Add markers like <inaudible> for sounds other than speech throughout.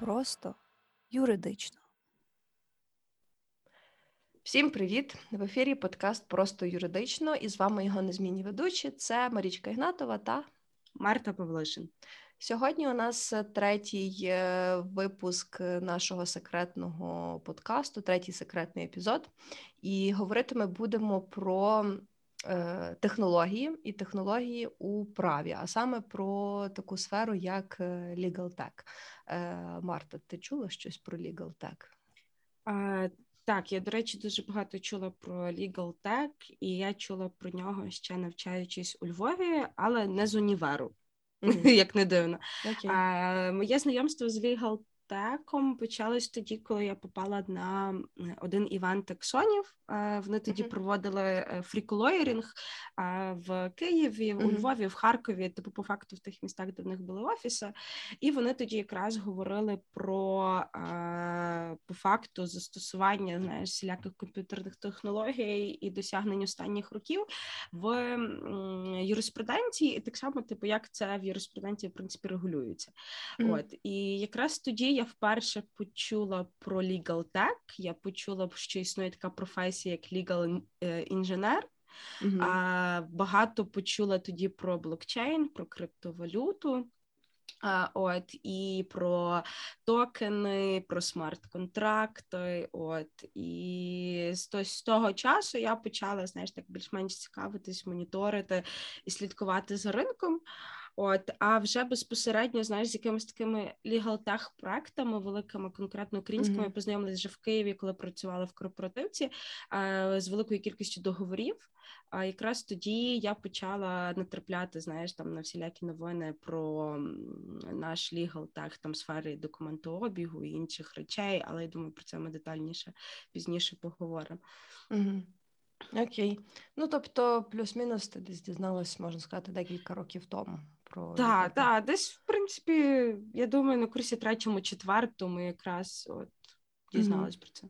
просто юридично. Всім привіт! В ефірі подкаст Просто юридично і з вами його незмінні ведучі. Це Марічка Ігнатова та Марта Павлишин. Сьогодні у нас третій е, випуск нашого секретного подкасту, третій секретний епізод. І говорити ми будемо про технології і технології у праві, а саме про таку сферу, як е, Legal Tech. Марта, ти чула щось про Legal Tech? А, Так, я, до речі, дуже багато чула про Legal Tech, і я чула про нього ще навчаючись у Львові, але не з універу. Mm-hmm. <laughs> Як не дивно. Okay. А, Моє знайомство з Legal Tech почалось тоді, коли я попала на один івент таксонів. Вони тоді mm-hmm. проводили фріколоєрінг в Києві, mm-hmm. у Львові, в Харкові, типу по факту в тих містах, де в них були офіси, і вони тоді якраз говорили про по факту застосування знаєш, всіляких комп'ютерних технологій і досягнень останніх років в юриспруденції, і так само, типу, як це в юриспруденції в принципі регулюється. Mm-hmm. От і якраз тоді я вперше почула про legal tech, Я почула, що існує така професія, як legal інженер. Mm-hmm. А, Багато почула тоді про блокчейн, про криптовалюту. А, От і про токени, про смарт-контракти. От і з, з того часу я почала знаєш, так більш-менш цікавитись, моніторити і слідкувати за ринком. От, а вже безпосередньо, знаєш, з якимись такими лігалтех проектами великими, конкретно українськими, mm-hmm. познайомилися вже в Києві, коли працювала в корпоративці з великою кількістю договорів. А якраз тоді я почала натрапляти, знаєш, там на всілякі новини про наш лігалтех там сфери документообігу і інших речей, але я думаю, про це ми детальніше пізніше поговоримо. Mm-hmm. Окей. Ну тобто, плюс-мінус ти десь дізналась, можна сказати, декілька років тому про Так, так, десь, в принципі, я думаю, на курсі третьому, четвертому якраз от дізналась mm-hmm. про це.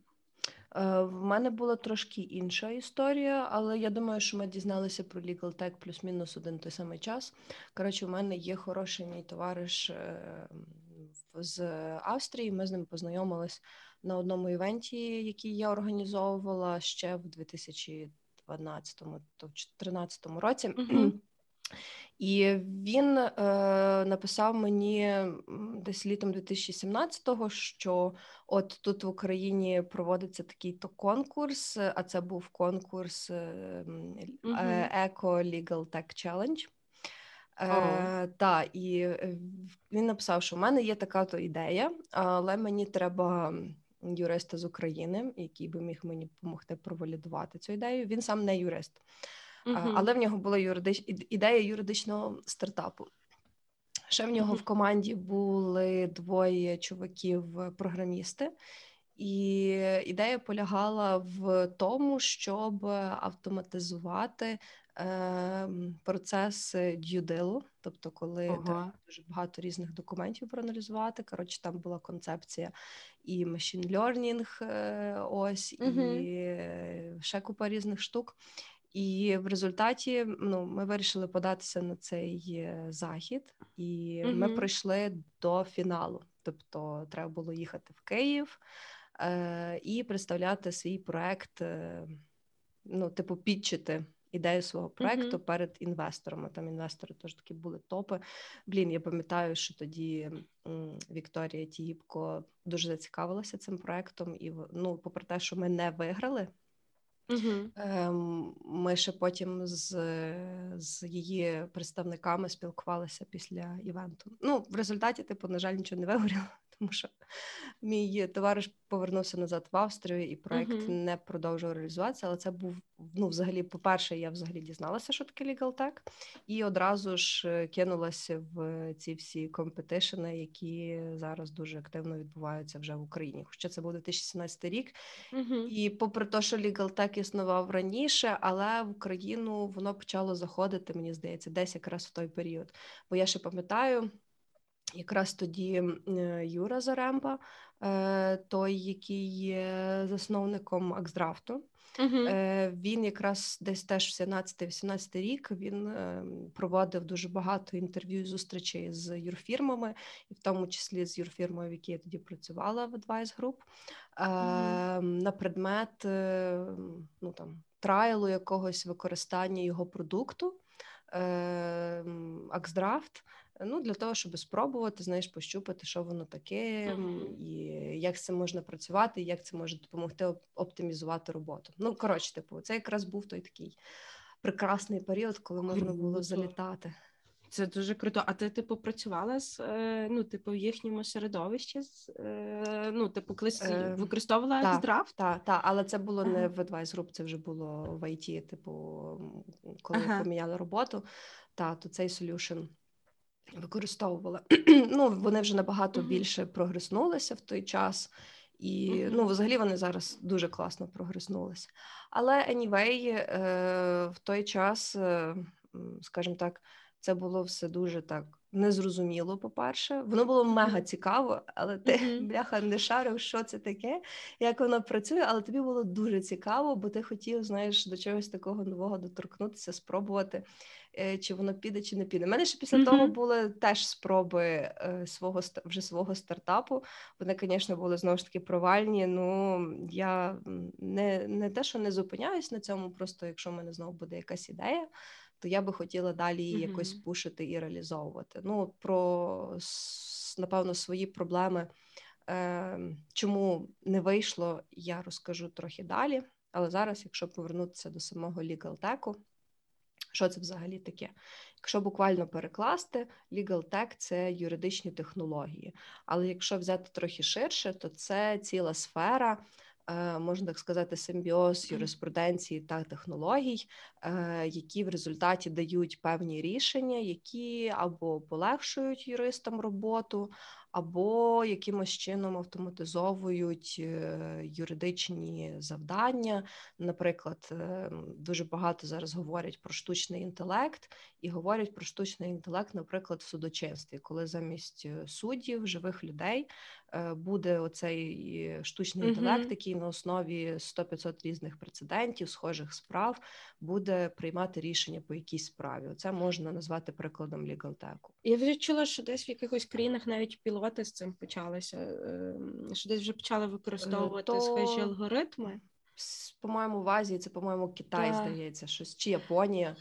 Е, в мене була трошки інша історія, але я думаю, що ми дізналися про Legal Tech плюс-мінус один той самий час. Коротше, у мене є хороший мій товариш е, з Австрії. Ми з ним познайомились на одному івенті, який я організовувала ще в 2012-2013 році. Mm-hmm. І він е, написав мені десь літом 2017-го, що от тут в Україні проводиться такий то конкурс, а це був конкурс Eco Legal Tech Challenge. Е, Та, і він написав, що в мене є така то ідея, але мені треба юриста з України, який би міг мені допомогти провалідувати цю ідею. Він сам не юрист. Uh-huh. Але в нього була юридич... ідея юридичного стартапу. Ще в нього uh-huh. в команді були двоє чуваків-програмісти, і ідея полягала в тому, щоб автоматизувати е, процес дюдилу, тобто, коли ага. треба дуже багато різних документів проаналізувати. Коротше, там була концепція і machine learning, е, ось, uh-huh. і ще купа різних штук. І в результаті ну, ми вирішили податися на цей е, захід, і mm-hmm. ми пройшли до фіналу. Тобто, треба було їхати в Київ е, і представляти свій проект, е, ну, типу, підчити ідею свого проекту mm-hmm. перед інвесторами. Там інвестори теж такі були топи. Блін, я пам'ятаю, що тоді м, Вікторія Тігіпко дуже зацікавилася цим проектом, і ну, попри те, що ми не виграли. Uh-huh. Ми ще потім з з її представниками спілкувалися після івенту. Ну, в результаті, типу, на жаль, нічого не вигоріло, тому що мій товариш повернувся назад в Австрію, і проект uh-huh. не продовжував реалізуватися. Але це був ну, взагалі, по-перше, я взагалі дізналася, що таке Legal Tech, і одразу ж е, кинулася в ці всі компетишени, які зараз дуже активно відбуваються вже в Україні. Хоча це був 2017 рік, uh-huh. і попри те, що Legal Tech існував раніше, але в Україну воно почало заходити, мені здається, десь якраз в той період. Бо я ще пам'ятаю. Якраз тоді Юра Заремба, той, який є засновником Аксдрафту, Uh-huh. Він якраз десь теж 17-18 рік він проводив дуже багато інтерв'ю і зустрічей з юрфірмами, і в тому числі з юрфірмою, в якій я тоді працювала в Advice Group, uh-huh. на предмет ну там трайлу якогось використання його продукту. Аксдрафт Ну, для того, щоб спробувати, знаєш, пощупати, що воно таке, і як цим можна працювати, як це може допомогти оптимізувати роботу. Ну, коротше, типу, це якраз був той такий прекрасний період, коли можна було залітати. Це дуже круто. А ти, типу, працювала з е, ну, типу, в їхньому середовищі? Е, ну, типу, колись е, використовувала та, драфт? Так, та, але це було ага. не в Advice Group, це вже було в IT, типу, коли ага. поміняла роботу, та, то цей solution використовувала. <clears throat> ну, Вони вже набагато більше прогреснулися в той час, і ну, взагалі вони зараз дуже класно прогреснулися. Але anyway, е, в той час, е, скажімо так, це було все дуже так незрозуміло. По-перше, воно було мега цікаво, але ти mm-hmm. <laughs> бляха не шарив, що це таке, як воно працює. Але тобі було дуже цікаво, бо ти хотів, знаєш, до чогось такого нового доторкнутися, спробувати. Е, чи воно піде, чи не піде. У мене ще після mm-hmm. того були теж спроби е, свого вже свого стартапу. Вони, звісно, були знову ж таки провальні. Ну я не не те, що не зупиняюсь на цьому, просто якщо в мене знову буде якась ідея. То я би хотіла далі її mm-hmm. якось пушити і реалізовувати. Ну про напевно свої проблеми, Е, чому не вийшло, я розкажу трохи далі. Але зараз, якщо повернутися до самого Legal Tech, що це взагалі таке? Якщо буквально перекласти, legal tech – це юридичні технології. Але якщо взяти трохи ширше, то це ціла сфера, е, можна так сказати, симбіоз юриспруденції та технологій, е, які в результаті дають певні рішення, які або полегшують юристам роботу, або якимось чином автоматизовують е, юридичні завдання. Наприклад, е, дуже багато зараз говорять про штучний інтелект і говорять про штучний інтелект, наприклад, в судочинстві, коли замість е, суддів, живих людей буде оцей штучний інтелект, mm-hmm. який на основі 100-500 різних прецедентів, схожих справ, буде приймати рішення по якійсь справі. Це можна назвати прикладом лігалтеку. Я вже чула, що десь в якихось країнах навіть пілот пілоти з цим почалися, ем, що десь вже почали використовувати То... схожі алгоритми. По-моєму, в Азії це, по-моєму, Китай, да. здається, щось чи Японія.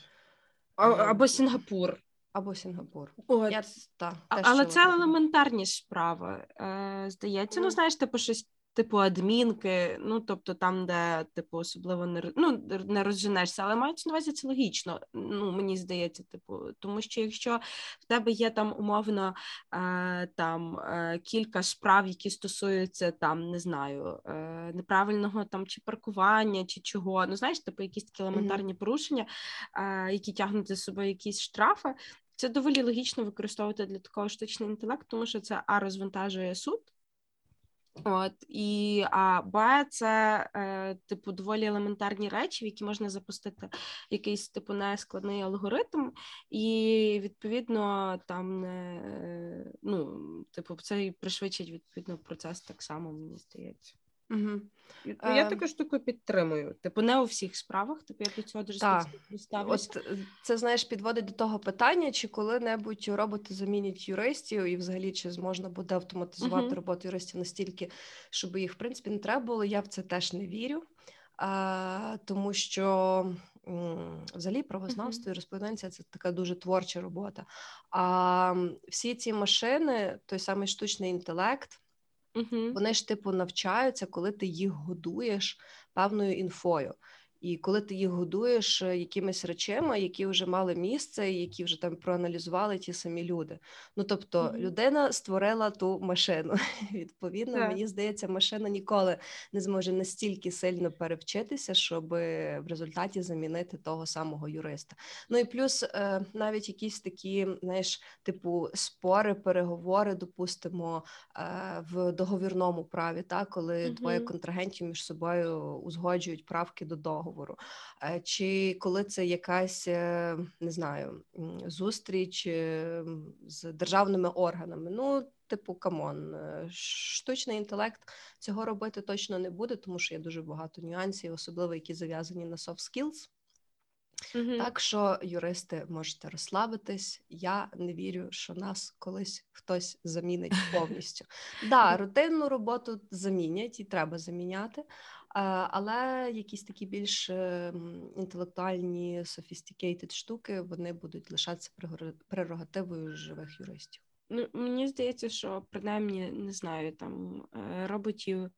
А, або Сінгапур. Або Сінгапур. От. Я, та, Але це елементарні справи. Е, Здається, mm. ну знаєш, типу щось типу адмінки, ну тобто там, де типу особливо не ну, не розженешся, але мається на увазі це логічно. Ну мені здається, типу, тому що якщо в тебе є там умовно е, там е, кілька справ, які стосуються там, не знаю, е, неправильного там чи паркування, чи чого, ну знаєш, типу якісь такі елементарні mm-hmm. порушення, е, які тягнуть за собою якісь штрафи. Це доволі логічно використовувати для такого штучного інтелекту, тому що це а розвантажує суд. От і а Б це е, типу доволі елементарні речі, в які можна запустити якийсь типу нескладний алгоритм, і відповідно там не ну, типу, це пришвидшить відповідно процес так само, мені здається. Угу. Я таку штуку підтримую. Типу, не у всіх справах, типу я до цього дуже ставлюсь. От е, Це знаєш, підводить до того питання, чи коли-небудь роботи замінять юристів, і взагалі чи зможна буде автоматизувати uh роботу юристів настільки, щоб їх в принципі не треба було. Я в це теж не вірю, а, тому що. Взагалі, правознавство uh-huh. і розповідальниця це така дуже творча робота. А всі ці машини, той самий штучний інтелект, Угу. Вони ж типу навчаються, коли ти їх годуєш певною інфою. І коли ти їх годуєш е, якимись речами, які вже мали місце, які вже там проаналізували ті самі люди. Ну тобто mm-hmm. людина створила ту машину. <laughs> Відповідно, yeah. мені здається, машина ніколи не зможе настільки сильно перевчитися, щоб в результаті замінити того самого юриста. Ну і плюс е, навіть якісь такі, знаєш, типу спори, переговори, допустимо, е, в договірному праві, та коли mm-hmm. двоє контрагентів між собою узгоджують правки до договору договору, чи коли це якась не знаю зустріч з державними органами. Ну, типу, come on, штучний інтелект цього робити точно не буде, тому що є дуже багато нюансів, особливо які зав'язані на soft skills. Угу. Так що, юристи, можете розслабитись. Я не вірю, що нас колись хтось замінить <laughs> повністю. Да, рутинну роботу замінять і треба заміняти, але якісь такі більш ем, інтелектуальні sophisticated штуки вони будуть лишатися прерогативою живих юристів. Ну, мені здається, що принаймні не знаю, там роботів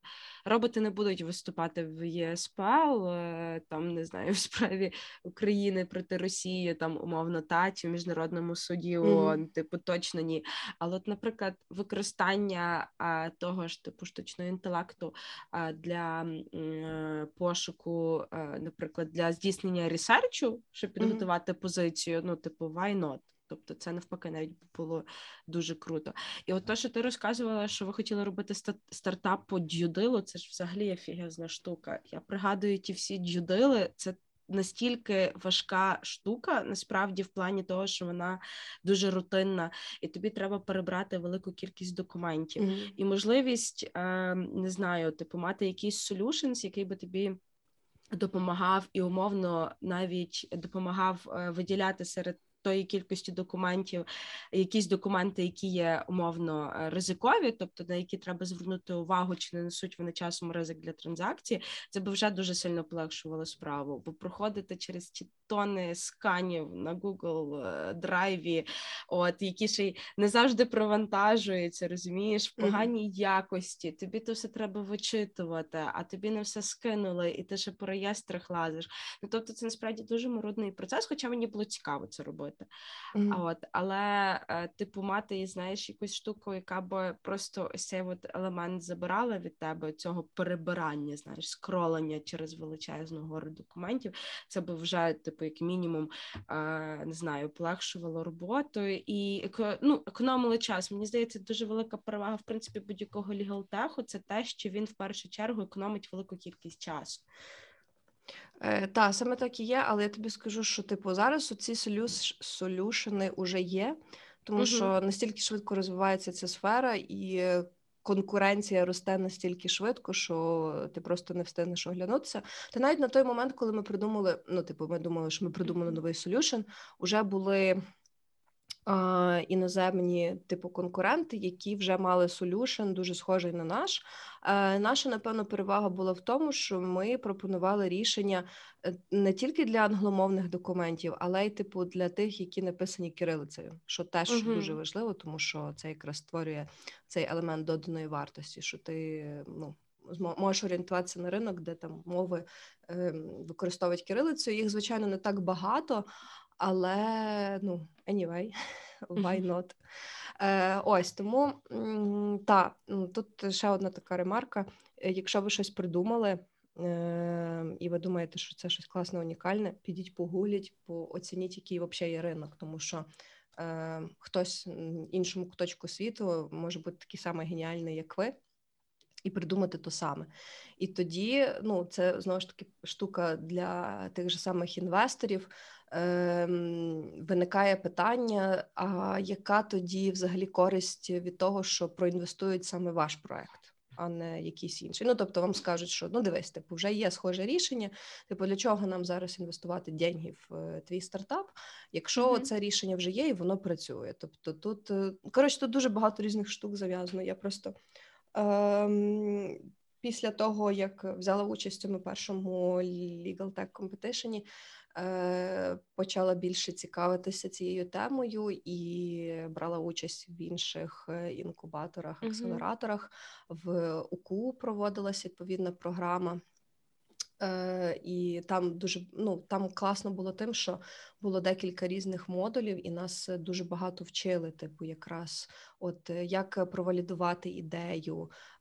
роботи не будуть виступати в ЄСПЛ, е, там не знаю, <laughs> в справі України проти Росії, там умовно таті в міжнародному суді ООН, mm-hmm. типу точно ні. Але, от, наприклад, використання а, того ж типу штучного інтелекту а, для а, пошуку, наприклад, для здійснення ресерчу, щоб підготувати mm-hmm. позицію, ну, типу, why not? Тобто це навпаки навіть було дуже круто. І от те, що ти розказувала, що ви хотіли робити стартап по дюдилу, це ж взагалі офігезна штука. Я пригадую ті всі дюдили, це настільки важка штука, насправді, в плані того, що вона дуже рутинна, і тобі треба перебрати велику кількість документів. Mm-hmm. І можливість е, не знаю, типу мати якийсь solutions, який би тобі. Допомагав і умовно навіть допомагав е, виділяти серед тої кількості документів, якісь документи, які є умовно е, ризикові, тобто на які треба звернути увагу, чи не несуть вони часом ризик для транзакції, це би вже дуже сильно полегшувало справу, бо проходити через ті тони сканів на Google е, драйві, от які ще й не завжди провантажуються, розумієш, в поганій mm-hmm. якості. Тобі то все треба вичитувати, а тобі не все скинули, і ти ще по реєстрах лазиш. Ну тобто, це насправді дуже мородний процес, хоча мені було цікаво це робити робити. Mm-hmm. От, Але, е, типу, мати, знаєш, якусь штуку, яка би просто ось цей от елемент забирала від тебе цього перебирання, знаєш, скролення через величезну гору документів. Це би вже, типу, як мінімум, е, не знаю, полегшувало роботу і ну, економили час. Мені здається, дуже велика перевага, в принципі, будь-якого лігалтеху це те, що він в першу чергу економить велику кількість часу. Е, Та, саме так і є, але я тобі скажу, що типу зараз ці солюшени вже є, тому угу. що настільки швидко розвивається ця сфера, і конкуренція росте настільки швидко, що ти просто не встигнеш оглянутися. Та навіть на той момент, коли ми придумали, ну типу, ми думали, що ми придумали новий солюшен, вже були іноземні типу конкуренти, які вже мали солюшн, дуже схожий на наш. Е, наша, напевно, перевага була в тому, що ми пропонували рішення е, не тільки для англомовних документів, але й типу для тих, які написані кирилицею, що теж угу. дуже важливо, тому що це якраз створює цей елемент доданої вартості, що ти ну. Можеш орієнтуватися на ринок, де там мови е, використовують кирилицю. Їх, звичайно, не так багато, але ну anyway, <laughs> why not? Е, Ось тому та ну, тут ще одна така ремарка. Е, якщо ви щось придумали, е, і ви думаєте, що це щось класне, унікальне, підіть погугліть, пооцініть, який взагалі є ринок, тому що е, хтось іншому куточку світу може бути такий самий геніальний, як ви. І придумати то саме. І тоді ну, це знову ж таки штука для тих же самих інвесторів е, виникає питання: а яка тоді взагалі користь від того, що проінвестують саме ваш проект? А не якийсь інший. Ну, тобто вам скажуть, що ну дивись, типу, вже є схоже рішення. Типу, для чого нам зараз інвестувати деньги в е, твій стартап, якщо mm-hmm. це рішення вже є і воно працює. Тобто, тут е, коротше, тут дуже багато різних штук зав'язано. Я просто ем, після того, як взяла участь у першому Legal Tech Competition, Е, почала більше цікавитися цією темою і брала участь в інших е, інкубаторах, акселераторах. В УКУ проводилася відповідна програма. Е, І там дуже ну там класно було тим, що було декілька різних модулів, і нас дуже багато вчили. Типу, якраз от як провалідувати ідею, Е,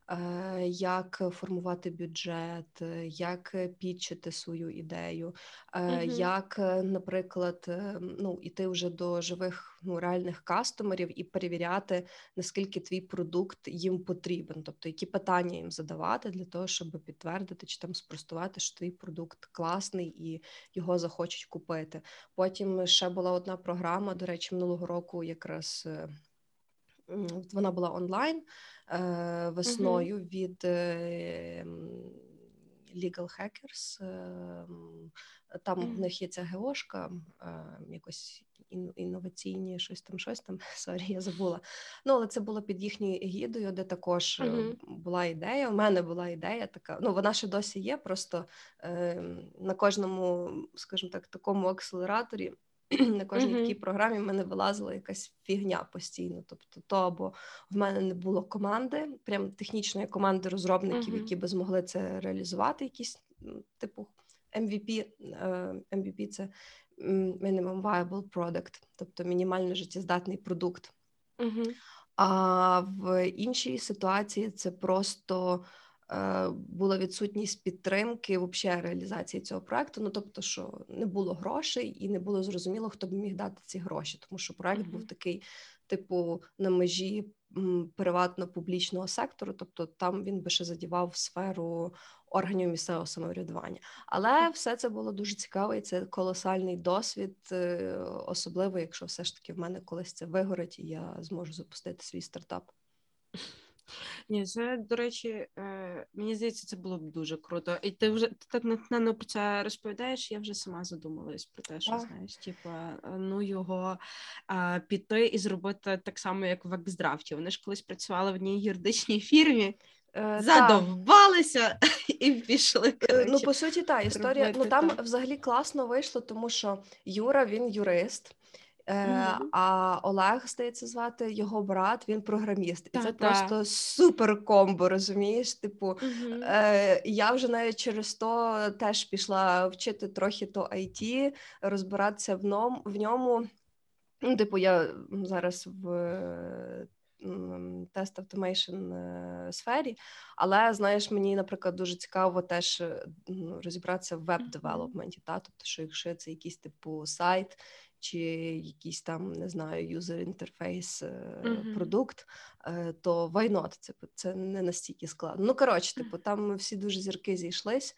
як формувати бюджет, як підчити свою ідею, як, наприклад, ну іти вже до живих ну реальних кастомерів і перевіряти, наскільки твій продукт їм потрібен, тобто які питання їм задавати для того, щоб підтвердити чи там спростувати, що твій продукт класний і його захочуть купити. Потім ще була одна програма, до речі, минулого року якраз. Вона була онлайн е, весною uh-huh. від Legal Hackers. Е, там uh-huh. в них є ця геошка, якось інноваційні, щось там, щось там. <laughs> Sorry, я забула. Ну, але це було під їхньою егідою, де також uh-huh. була ідея. У мене була ідея така. Ну, вона ще досі є. Просто е, на кожному, скажімо так, такому акселераторі. <clears throat> На кожній такій програмі в мене вилазила якась фігня постійно. Тобто, то або в мене не було команди, прям технічної команди розробників, які би змогли це реалізувати, якісь типу MVP. MVP – це Minimum Viable Product, тобто мінімально життєздатний продукт. А в іншій ситуації це просто Е, була відсутність підтримки взагалі реалізації цього проекту. Ну тобто, що не було грошей і не було зрозуміло, хто б міг дати ці гроші, тому що проект mm-hmm. був такий, типу, на межі приватно-публічного сектору, тобто там він би ще задівав сферу органів місцевого самоврядування. Але все це було дуже цікаво, і це колосальний досвід, е, особливо якщо все ж таки в мене колись це вигорить, і я зможу запустити свій стартап. Ні, це, до речі, е, мені здається, це було б дуже круто. І ти вже ти так натхненно про це розповідаєш, я вже сама задумалась про те, що, знаєш, типу, ну його е, піти і зробити так само, як в Ексдрафті. Вони ж колись працювали в одній юридичній фірмі. Е, Задовбалися <laughs> і пішли. Е, коротше, ну, по суті, та історія. Ну там взагалі класно вийшло, тому що Юра він юрист. Mm-hmm. А Олег здається звати його брат, він програміст, і це просто супер комбо, розумієш? Типу, mm-hmm. е, я вже навіть через то теж пішла вчити трохи то IT, розбиратися в ньому в ньому. Ну, типу, я зараз в test automation сфері, але знаєш, мені, наприклад, дуже цікаво теж ну, розібратися в web development -і, та тобто, що якщо це якийсь типу сайт чи якийсь там не знаю юзер інтерфейс продукт, е, то why not? Це це не настільки складно. Ну коротше, типу, там всі дуже зірки зійшлись,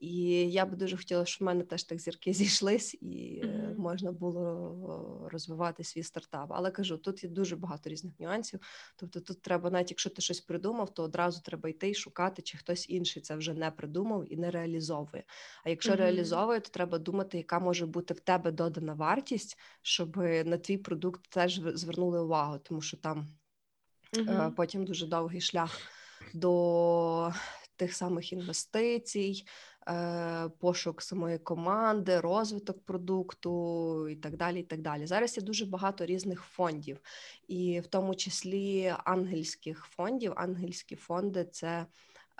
і я би дуже хотіла, щоб в мене теж так зірки <laughs> зійшлись, і mm-hmm. Можна було розвивати свій стартап. Але кажу, тут є дуже багато різних нюансів. Тобто, тут треба, навіть якщо ти щось придумав, то одразу треба йти і шукати, чи хтось інший це вже не придумав і не реалізовує. А якщо mm-hmm. реалізовує, то треба думати, яка може бути в тебе додана вартість, щоб на твій продукт теж звернули увагу, тому що там mm-hmm. потім дуже довгий шлях до тих самих інвестицій. Е, пошук самої команди, розвиток продукту і так далі. і так далі. Зараз є дуже багато різних фондів, і в тому числі ангельських фондів. Ангельські фонди це.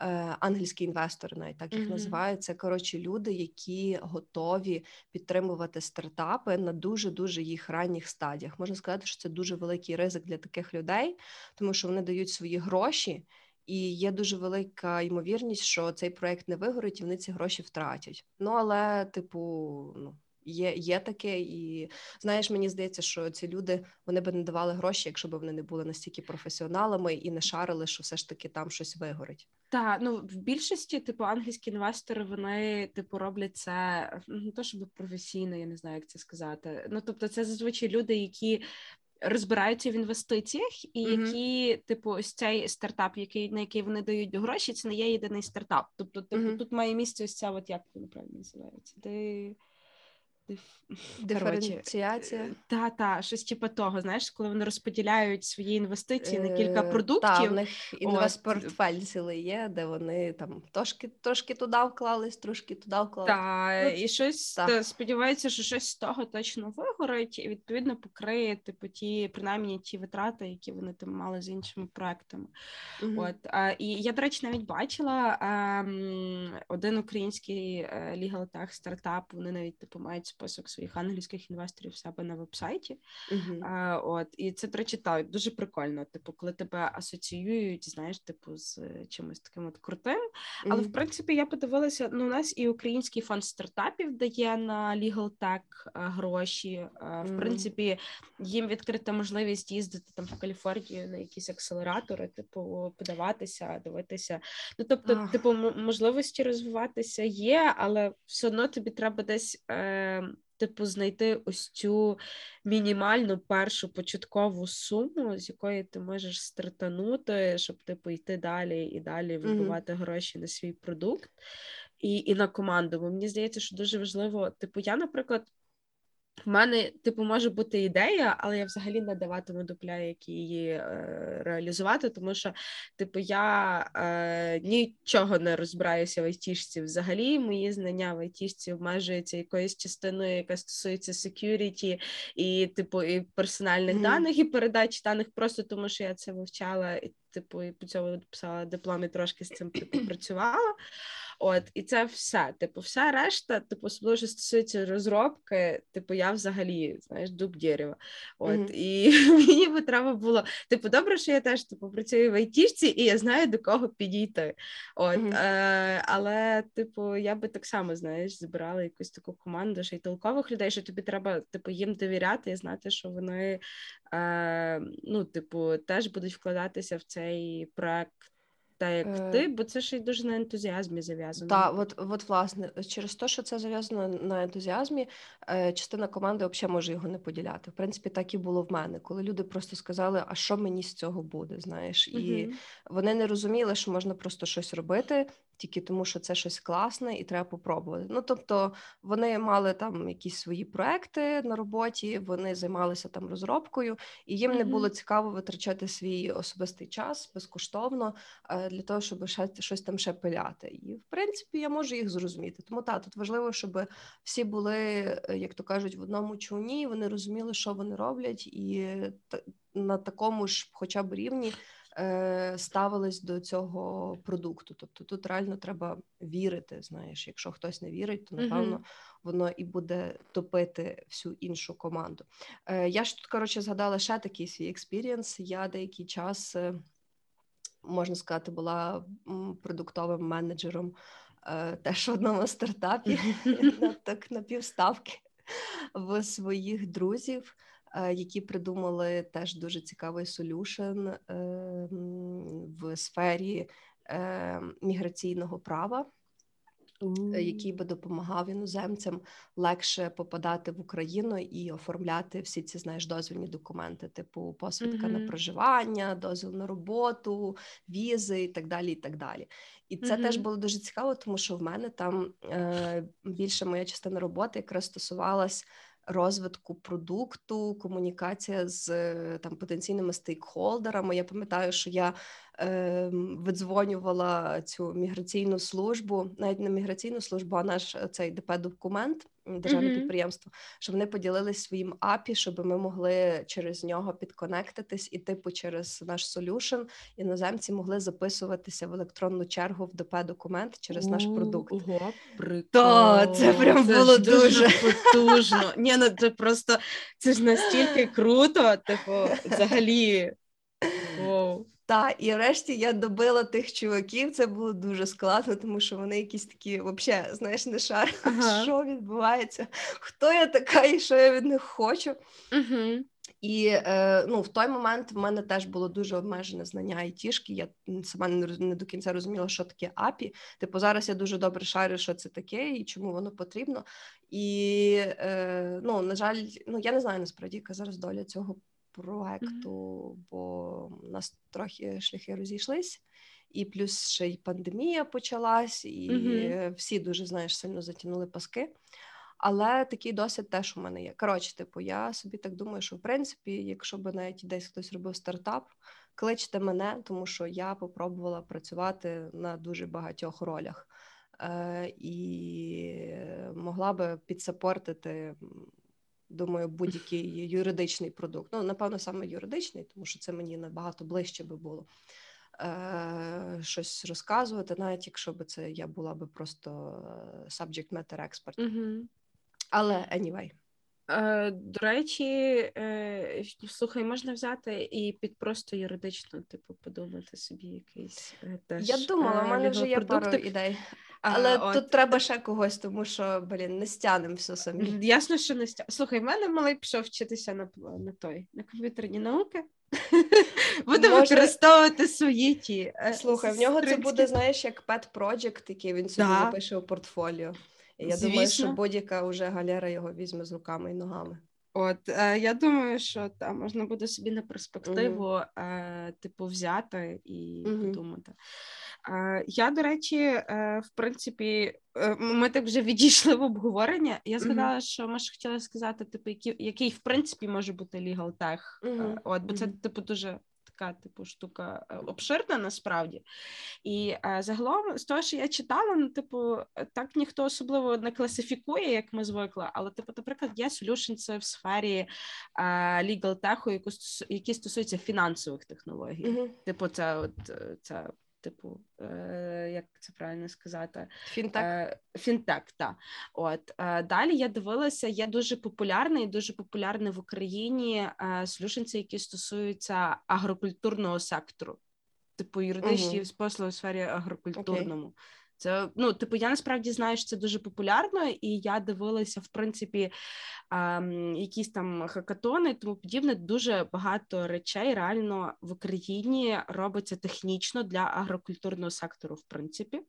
Е, ангельські інвестори, навіть так їх mm-hmm. називають. Це коротше люди, які готові підтримувати стартапи на дуже дуже їх ранніх стадіях. Можна сказати, що це дуже великий ризик для таких людей, тому що вони дають свої гроші і є дуже велика ймовірність, що цей проект не вигорить, і вони ці гроші втратять. Ну але, типу, ну. Є є таке, і знаєш, мені здається, що ці люди вони би не давали гроші, якщо б вони не були настільки професіоналами і не шарили, що все ж таки там щось вигорить. Так, ну в більшості, типу, англійські інвестори, вони типу роблять це не то, щоб професійно, я не знаю, як це сказати. Ну тобто, це зазвичай люди, які розбираються в інвестиціях, і mm-hmm. які, типу, ось цей стартап, який на який вони дають гроші, це не є єдиний стартап. Тобто, типу, mm-hmm. тут має місце ось ця, от як він правильно називається, де Диференціація. Та, та, щось типу того, знаєш, коли вони розподіляють свої інвестиції на кілька е, продуктів. Так, в них інвестпортфель цілий є, де вони там трошки трошки туди вклались, трошки туди вклались. Так, ну, і щось та. сподіваються, що щось з того точно вигорить, і відповідно покриє типу ті, принаймні ті витрати, які вони там мали з іншими проектами. Угу. От а, І я, до речі, навіть бачила а, ем, один український е, legal tech стартап, вони навіть типу мають список своїх англійських інвесторів в себе на вебсайті. Uh-huh. А, От і це до речі, так, дуже прикольно. Типу, коли тебе асоціюють, знаєш, типу, з чимось таким от крутим. Uh-huh. Але в принципі я подивилася: ну, у нас і український фонд стартапів дає на Legal Tech гроші. В принципі, їм відкрита можливість їздити там в Каліфорнію на якісь акселератори, типу, подаватися, дивитися. Ну тобто, типу, можливості розвиватися є, але все одно тобі треба десь. Е, Типу, знайти ось цю мінімальну першу початкову суму, з якої ти можеш стартанути, щоб типу йти далі і далі вибивати mm-hmm. гроші на свій продукт і і на команду. Бо мені здається, що дуже важливо. Типу, я, наприклад, в мене, типу, може бути ідея, але я взагалі не даватиму дупля, як її е, реалізувати, тому що, типу, я е, нічого не розбираюся в айтішці взагалі. Мої знання в айтішці обмежуються якоюсь частиною, яка стосується security і, типу, і персональних mm-hmm. даних, і передачі даних, просто тому що я це вивчала, і типу, і по цьому писала диплом і трошки з цим типу, працювала. От, і це все. Типу, вся решта, типу, особливо що стосується розробки, типу, я взагалі знаєш, дуб дерева. От, mm-hmm. І <laughs> мені би треба було. Типу, добре, що я теж типу, працюю в айтішці, і я знаю, до кого підійти. От, mm-hmm. е, Але, типу, я би так само знаєш, збирала якусь таку команду ще й толкових людей, що тобі треба типу, їм довіряти і знати, що вони е, ну, типу, теж будуть вкладатися в цей проект та як е... ти, бо це ще й дуже на ентузіазмі зав'язано. Так, от, от власне, через те, що це зав'язано на ентузіазмі, е, частина команди взагалі може його не поділяти. В принципі, так і було в мене, коли люди просто сказали, а що мені з цього буде, знаєш, і угу. вони не розуміли, що можна просто щось робити, тільки тому, що це щось класне і треба попробувати. Ну тобто вони мали там якісь свої проекти на роботі, вони займалися там розробкою, і їм mm-hmm. не було цікаво витрачати свій особистий час безкоштовно е, для того, щоб ще щось там ще пиляти. І в принципі я можу їх зрозуміти. Тому так, тут важливо, щоб всі були, е, як то кажуть, в одному човні. Вони розуміли, що вони роблять, і на такому ж, хоча б рівні. Е, ставились до цього продукту. Тобто тут реально треба вірити. Знаєш, якщо хтось не вірить, то напевно воно і буде топити всю іншу команду. Е, я ж тут коротше згадала ще такий свій experience. Я деякий час е, можна сказати була продуктовим менеджером теж в одному стартапі <laughs> на так на півставки в своїх друзів. Е, які придумали теж дуже цікавий solution в сфері е, міграційного права. Mm. Який би допомагав іноземцям легше попадати в Україну і оформляти всі ці знаєш дозвільні документи, типу посвідка mm-hmm. на проживання, дозвіл на роботу, візи і так далі. І так далі. І це mm-hmm. теж було дуже цікаво, тому що в мене там е, більше моя частина роботи якраз стосувалась розвитку продукту, комунікація з там потенційними стейкхолдерами. Я пам'ятаю, що я е, видзвонювала цю міграційну службу, навіть не міграційну службу, а наш цей ДП-документ державне mm-hmm. підприємство, щоб вони поділились своїм апі, щоб ми могли через нього підконектитись, і типу через наш солюшн іноземці могли записуватися в електронну чергу в ДП документ через наш продукт. Ого, То, це прям це було дуже потужно. <laughs> Ні, ну це просто це ж настільки круто, типу, взагалі. Воу. Та і врешті я добила тих чуваків. Це було дуже складно, тому що вони якісь такі, взагалі, знаєш, не шар, <laughs> ага. що відбувається, хто я така і що я від них хочу. Угу. І е, ну, в той момент в мене теж було дуже обмежене знання айтішки. Я сама не, не до кінця розуміла, що таке апі. Типу, зараз я дуже добре шарю, що це таке і чому воно потрібно. І е, ну, на жаль, ну я не знаю насправді, яка зараз доля цього проекту, бо у нас трохи шляхи розійшлись, і плюс ще й пандемія почалась, і mm-hmm. всі дуже знаєш сильно затягнули паски. Але такий досвід теж у мене є. Коротше, типу, я собі так думаю, що в принципі, якщо б навіть десь хтось робив стартап, кличте мене, тому що я попробувала працювати на дуже багатьох ролях е, і могла би підсапортити думаю, будь-який юридичний продукт. Ну, напевно, саме юридичний, тому що це мені набагато ближче би було е, щось розказувати, навіть якщо б це я була би просто е, subject matter expert. Mm-hmm. Але anyway. Е, до речі, е, слухай, можна взяти і під просто юридично, типу, подумати собі якийсь е, теж. Я думала, у мене вже є пару ідей. Але а, тут от... треба ще когось, тому що, блін, не стянемо все самі. Ясно, що не стянемо. Слухай, в мене малий пішов вчитися на на той, на комп'ютерні науки. <laughs> Буде Може... використовувати свої ті. Слухай, в нього це буде, знаєш, як pet project, який він собі да. запише у портфоліо. Я Звісно. думаю, що будь-яка вже галера його візьме з руками і ногами. От е, я думаю, що там можна буде собі на перспективу uh е, типу взяти і uh подумати. Е, я, до речі, е, в принципі, е, ми так вже відійшли в обговорення. Я згадала, uh що ми ж хотіли сказати, типу, який, який в принципі може бути legal tech. От, бо це типу дуже така типу штука е, обширна насправді. І е, загалом, з того, що я читала, ну, типу, так ніхто особливо не класифікує, як ми звикли, але, типу, наприклад, є solutions в сфері е, legal tech, які стосуються фінансових технологій. Mm-hmm. Типу, це от е, це типу, е, як це правильно сказати, фінтек. Е, фінтек, так. От е, далі я дивилася, є дуже популярний, дуже популярний в Україні е, слюшенці, які стосуються агрокультурного сектору, типу юридичні угу. послуги у сфері агрокультурному. Okay. Це ну, типу, я насправді знаю, що це дуже популярно, і я дивилася, в принципі, ем, якісь там хакатони, тому подібне. Дуже багато речей реально в Україні робиться технічно для агрокультурного сектору, в принципі.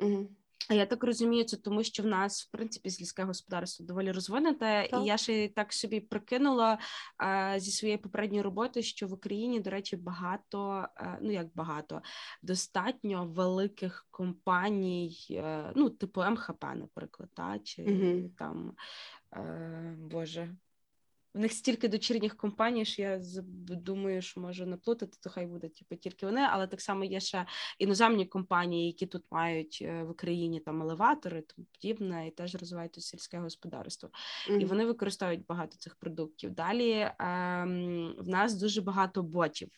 Угу. А я так розумію, це тому, що в нас в принципі сільське господарство доволі розвинуте, так. і я ще так собі прикинула а, зі своєї попередньої роботи, що в Україні, до речі, багато, а, ну як багато, достатньо великих компаній, а, е, ну типу МХП, наприклад, та, чи угу. там е, Боже, в них стільки дочірніх компаній, що я думаю, що можу наплутати, то хай буде типу, тільки вони, але так само є ще іноземні компанії, які тут мають е, в Україні там елеватори, тому подібне, і теж розвивають сільське господарство. Mm-hmm. І вони використовують багато цих продуктів. Далі ем, в нас дуже багато ботів.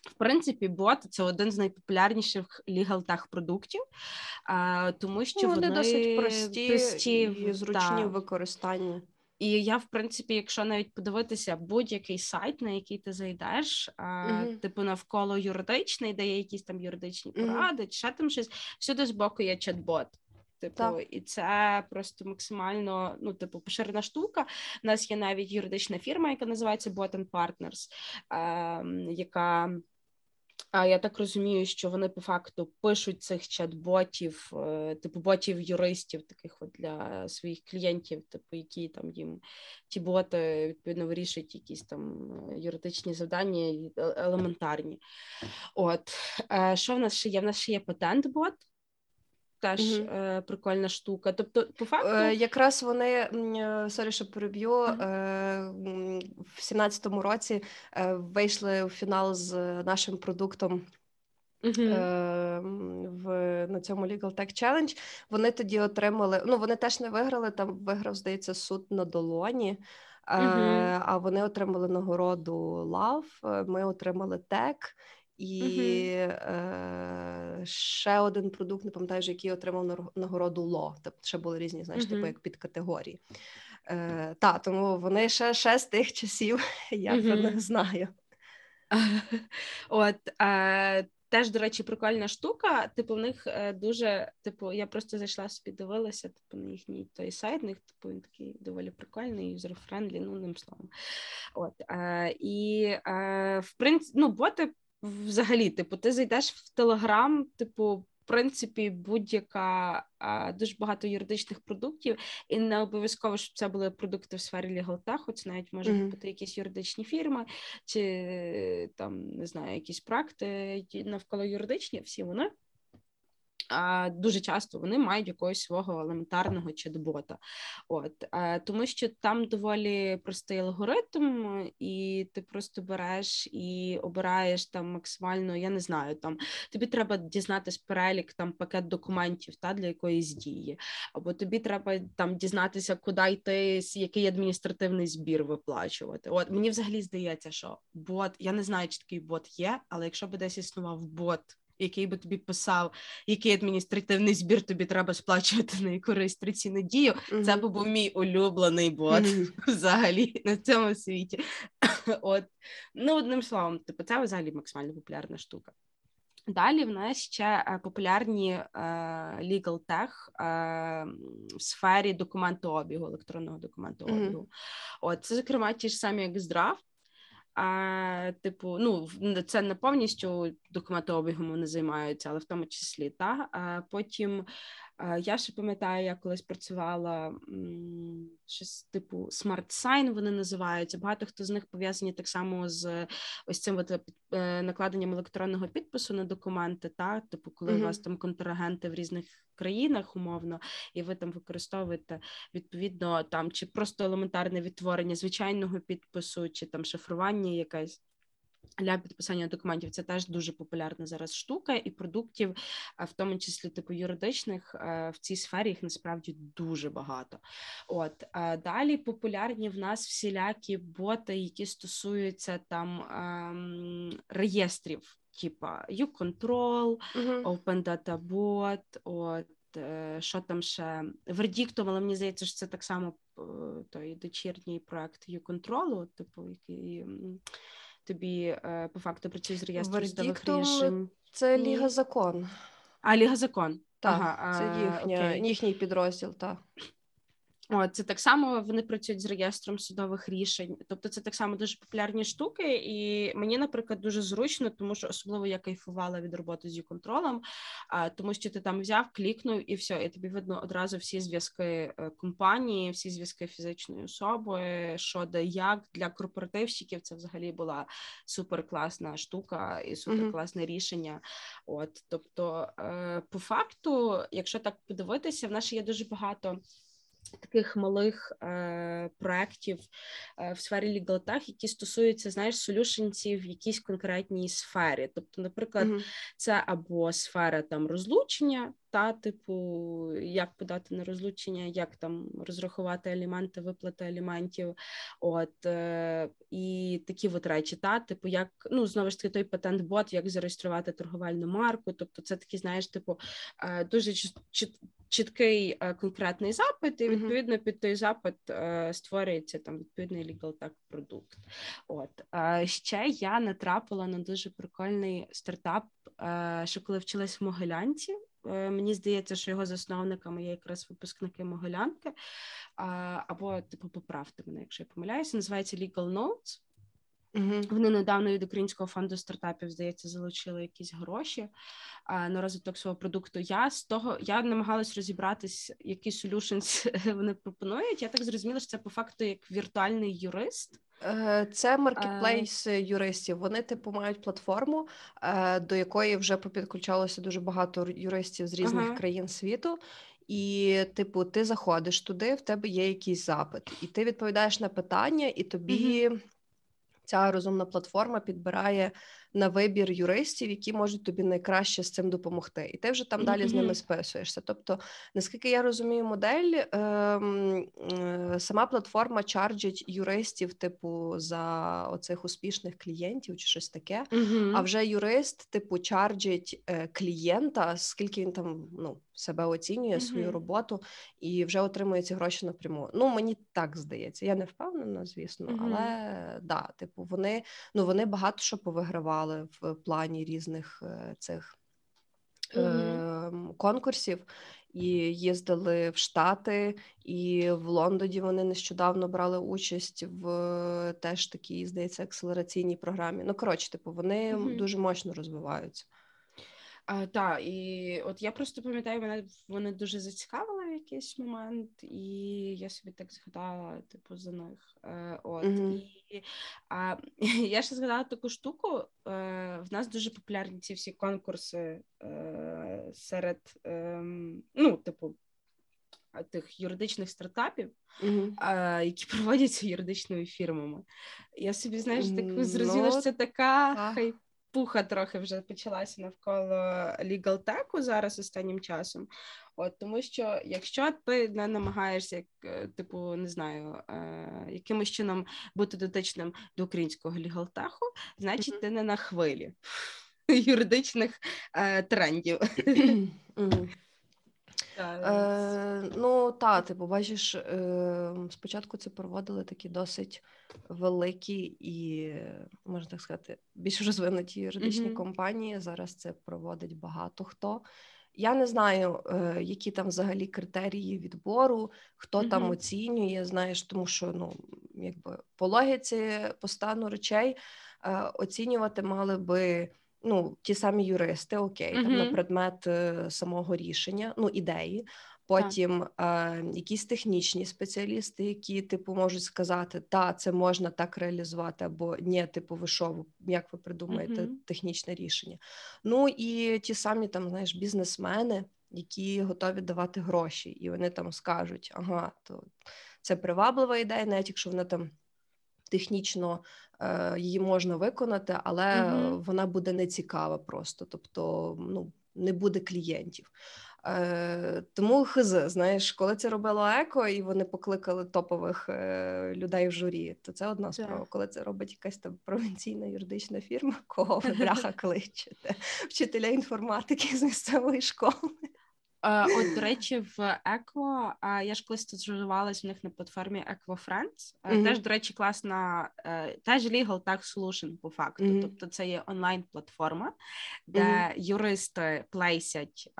В принципі, бот це один з найпопулярніших legal продуктів, тому що ну, вони, вони досить прості, прості і зручні в використанні. І я, в принципі, якщо навіть подивитися будь-який сайт, на який ти зайдеш, а, uh-huh. типу навколо юридичний, де є якісь там юридичні поради, uh-huh. чи ще там щось, всюди з боку є чат-бот. Типу, так. і це просто максимально ну, типу, поширена штука. У нас є навіть юридична фірма, яка називається Bot Partners, е, яка а я так розумію, що вони по факту пишуть цих чат-ботів, е, типу ботів юристів, таких от для своїх клієнтів, типу, які там їм ті боти відповідно вирішують якісь там е, юридичні завдання е, елементарні. От що в нас ще є? В нас ще є патент-бот теж е, прикольна штука. Тобто, по факту е, якраз вони е, sorry, що переб'ю uh е, в 17-му році е, вийшли у фінал з нашим продуктом. Uh-huh. В на цьому Legal Tech Challenge вони тоді отримали. Ну вони теж не виграли. Там виграв, здається, суд на долоні. Uh-huh. А вони отримали нагороду Love, Ми отримали тек, і uh е, ще один продукт, не пам'ятаю, який отримав нагороду ЛО. Тобто ще були різні, знаєш, uh типу як підкатегорії. Е, Та, тому вони ще ще з тих часів, <laughs> я uh не знаю. <laughs> От е, теж, до речі, прикольна штука. Типу, в них е, дуже, типу, я просто зайшла собі, дивилася, типу, на їхній той сайт, них типу він такий доволі прикольний, юзер-френдлі, ну ним словом. От е, і е, в принципі, ну, боти взагалі, типу, ти зайдеш в Телеграм, типу. В принципі, будь-яка а, дуже багато юридичних продуктів, і не обов'язково, щоб це були продукти в сфері лігалтеху, це навіть може mm-hmm. бути якісь юридичні фірми, чи там не знаю, якісь проекти навколо юридичні, всі вони Дуже часто вони мають якогось свого елементарного чат-бота. От тому, що там доволі простий алгоритм, і ти просто береш і обираєш там максимально, я не знаю, там тобі треба дізнатись перелік там пакет документів та для якоїсь дії, або тобі треба там дізнатися, куди йти, який адміністративний збір виплачувати. От мені взагалі здається, що бот, я не знаю, чи такий бот є, але якщо би десь існував бот який би тобі писав, який адміністративний збір тобі треба сплачувати <laughs> на яку реєстраційну дію. Mm-hmm. Це би був мій улюблений бот mm-hmm. <laughs> взагалі на цьому світі. <laughs> От, ну одним словом, типу, це взагалі максимально популярна штука. Далі в нас ще е, популярні е, legal tech е, в сфері документообігу, електронного документообігу. Mm-hmm. От це, зокрема, ті ж самі як здрав. А, Типу, ну це не повністю документообігом вони займаються, але в тому числі та? А потім я ще пам'ятаю, я колись працювала щось типу Smart Sign вони називаються. Багато хто з них пов'язані так само з ось цим от е, накладенням електронного підпису на документи, та типу, коли mm-hmm. у вас там контрагенти в різних країнах умовно, і ви там використовуєте відповідно там чи просто елементарне відтворення звичайного підпису, чи там шифрування якесь для підписання документів це теж дуже популярна зараз штука, і продуктів, в тому числі типу юридичних, в цій сфері їх насправді дуже багато. От далі популярні в нас всілякі боти, які стосуються там ем, реєстрів, типа U-Control, uh-huh. Open Data Bot, от. Е, що там ще вердіктом, але мені здається, що це так само е, той дочірній проект U-Control, типу, який тобі е, по факту працює з реєстром судових рішень? Це Ліга Закон. А Ліга Закон. Так, ага, це їхня, їхній підрозділ, так. О, це так само вони працюють з реєстром судових рішень, тобто це так само дуже популярні штуки, і мені, наприклад, дуже зручно, тому що особливо я кайфувала від роботи з контролем, тому що ти там взяв, клікнув і все, і тобі видно одразу всі зв'язки е, компанії, всі зв'язки фізичної особи, що де як для корпоративщиків. Це взагалі була супер класна штука і супер класне mm-hmm. рішення. От тобто, е, по факту, якщо так подивитися, в нас є дуже багато таких малих е, проєктів е, в сфері Legal які стосуються, знаєш, солюшенців в якійсь конкретній сфері. Тобто, наприклад, mm-hmm. це або сфера там розлучення, та типу, як подати на розлучення, як там розрахувати аліменти, виплати аліментів, от е, і такі от речі, та типу, як ну знову ж таки той патент-бот, як зареєструвати торговельну марку. Тобто, це такі, знаєш, типу, е, дуже чіт, чіткий е, конкретний запит, і відповідно під той запит е, створюється там відповідний legal tech продукт. От ще я натрапила на дуже прикольний стартап, що коли вчилась в Могилянці. Е, мені здається, що його засновниками є якраз випускники Могилянки, або типу поправте мене, якщо я помиляюся, називається Legal Notes. Uh-huh. Вони недавно від Українського фонду стартапів, здається, залучили якісь гроші а, на розвиток свого продукту. Я з того я намагалась розібратись, які солюшенс <laughs> вони пропонують. Я так зрозуміла, що це по факту як віртуальний юрист. Е, це маркетплейс юристів. Вони типу мають платформу, е, до якої вже попідключалося дуже багато юристів з різних ага. країн світу. І, типу, ти заходиш туди, в тебе є якийсь запит, і ти відповідаєш на питання, і тобі угу. ця розумна платформа підбирає на вибір юристів, які можуть тобі найкраще з цим допомогти, і ти вже там далі mm-hmm. з ними списуєшся. Тобто, наскільки я розумію, модель ем, е, сама платформа чарджить юристів, типу, за оцих успішних клієнтів чи щось таке. Mm-hmm. А вже юрист, типу, чарджить е, клієнта, скільки він там ну себе оцінює, свою роботу і вже отримує ці гроші напряму. Ну мені так здається. Я не впевнена, звісно, але да, типу, вони ну вони багато що повигравали в плані різних е, цих е, конкурсів. І їздили в Штати, і в Лондоні вони нещодавно брали участь в теж такій, здається, акселераційній програмі. Ну коротше, типу, вони mm-hmm. дуже мощно розвиваються. А, Так, і от я просто пам'ятаю, мене вони дуже зацікавили в якийсь момент, і я собі так згадала, типу, за них. Е, от mm-hmm. і а, <laughs> я ще згадала таку штуку. Е, В нас дуже популярні ці всі конкурси е, серед, е, ну, типу, тих юридичних стартапів, mm-hmm. які <laughs> проводяться юридичними фірмами. Я собі знаєш, так зрозуміла, що це така хай пуха трохи вже почалася навколо лігалтеку зараз останнім часом. От тому, що якщо ти не намагаєшся, як е, типу, не знаю, е, якимось чином бути дотичним до українського лігалтеху, значить ти не на хвилі. <laughs> юридичних е, трендів. Е, Ну, та, типу, бачиш, е, спочатку це проводили такі досить великі і, можна так сказати, більш розвинуті юридичні mm-hmm. компанії. Зараз це проводить багато хто. Я не знаю, е, які там взагалі критерії відбору, хто mm-hmm. там оцінює, знаєш, тому що ну, якби по логіці, по стану речей е, оцінювати мали би ну, ті самі юристи, окей, mm-hmm. там на предмет е, самого рішення, ну, ідеї. Потім е, якісь технічні спеціалісти, які типу можуть сказати, та це можна так реалізувати, або ні, типу, ви що, як ви придумаєте mm-hmm. технічне рішення. Ну і ті самі там, знаєш, бізнесмени, які готові давати гроші, і вони там скажуть, ага, то це приваблива ідея, навіть якщо вона там технічно її можна виконати, але mm-hmm. вона буде нецікава просто, тобто ну, не буде клієнтів. Е, Тому хз, знаєш, коли це робило еко, і вони покликали топових е, людей в журі, то це одна справа. Yeah. Коли це робить якась там провінційна юридична фірма, кого ви <laughs> бляха кличете? Вчителя інформатики з місцевої школи. От, до речі, в Еко я ж колись стажувалась в них на платформі Eco Friends. Mm-hmm. Теж, до речі, класна, е, теж Legal Tax Solution по факту. Mm-hmm. Тобто це є онлайн-платформа, де mm-hmm. юристи плейсять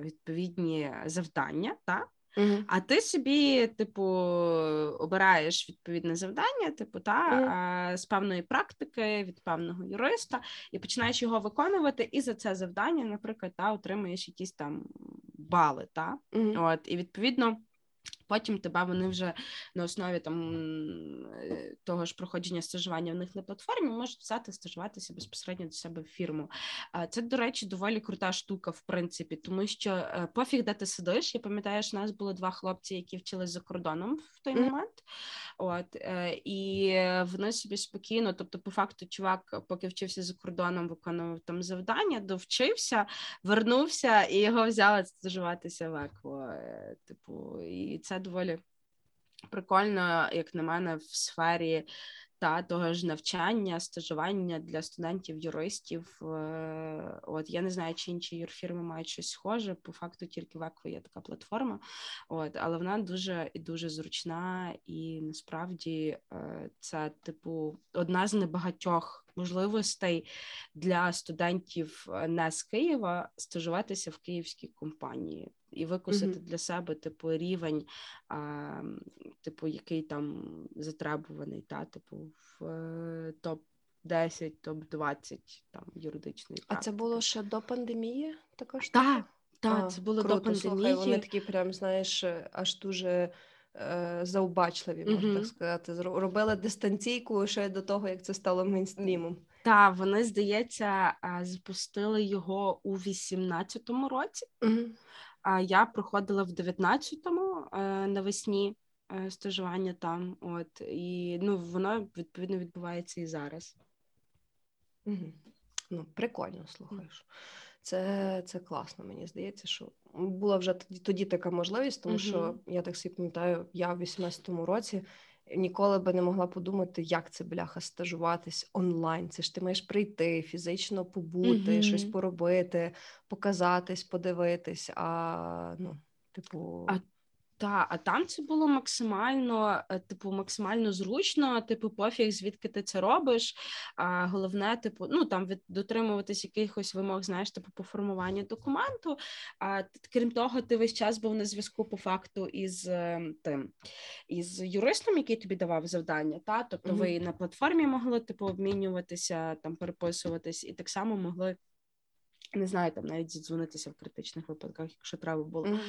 відповідні завдання. так? Uh-huh. А ти собі, типу, обираєш відповідне завдання, типу, та uh-huh. з певної практики від певного юриста, і починаєш його виконувати, і за це завдання, наприклад, та отримуєш якісь там бали. Та? Uh-huh. От, І відповідно. Потім тебе вони вже на основі там е, того ж проходження стажування в них на платформі можуть взяти стажуватися безпосередньо до себе в фірму. Це, до речі, доволі крута штука, в принципі, тому що е, пофіг, де ти сидиш. Я пам'ятаю, що у нас було два хлопці, які вчились за кордоном в той момент. От е, і вони собі спокійно, тобто, по факту, чувак, поки вчився за кордоном, виконував там завдання, довчився, вернувся і його взяли стажуватися в ЕКО. Типу, і це доволі прикольно, як на мене, в сфері та того ж навчання, стажування для студентів-юристів. Е, от я не знаю, чи інші юрфірми мають щось схоже. По факту тільки в Екво є така платформа, от але вона дуже і дуже зручна, і насправді е, це типу одна з небагатьох можливостей для студентів е, не з Києва стажуватися в київській компанії і викусити mm-hmm. для себе типу рівень, а, типу, який там затребуваний, та типу в е, топ. 10, топ 20 там практики. А це було ще до пандемії? Також так, так, це було круто, до пандемії. Слухай, Вони такі, прям знаєш, аж дуже е, заобачливі, можна mm-hmm. так сказати. Робили дистанційку ще до того, як це стало мейнстрімом. Так, вони здається, запустили його у 18-му році. Mm-hmm. А я проходила в 19-му е, навесні е, стажування там. От і ну воно відповідно відбувається і зараз. Угу. Ну, прикольно слухаєш. Це це класно, мені здається, що була вже тоді тоді така можливість, тому угу. що я так собі пам'ятаю, я в 18-му році ніколи би не могла подумати, як це бляха стажуватись онлайн. Це ж ти маєш прийти, фізично побути, mm-hmm. щось поробити, показатись, подивитись. А ну, типу, а та, а там це було максимально, е, типу, максимально зручно, типу, пофіг, звідки ти це робиш. А головне, типу, ну там від дотримуватись якихось вимог, знаєш, типу по формуванню документу. А крім того, ти весь час був на зв'язку по факту із ем, тим, із юристом, який тобі давав завдання. Та тобто, mm-hmm. ви на платформі могли типу обмінюватися, там переписуватись, і так само могли не знаю, там навіть зідзвонитися в критичних випадках, якщо треба було. Mm-hmm.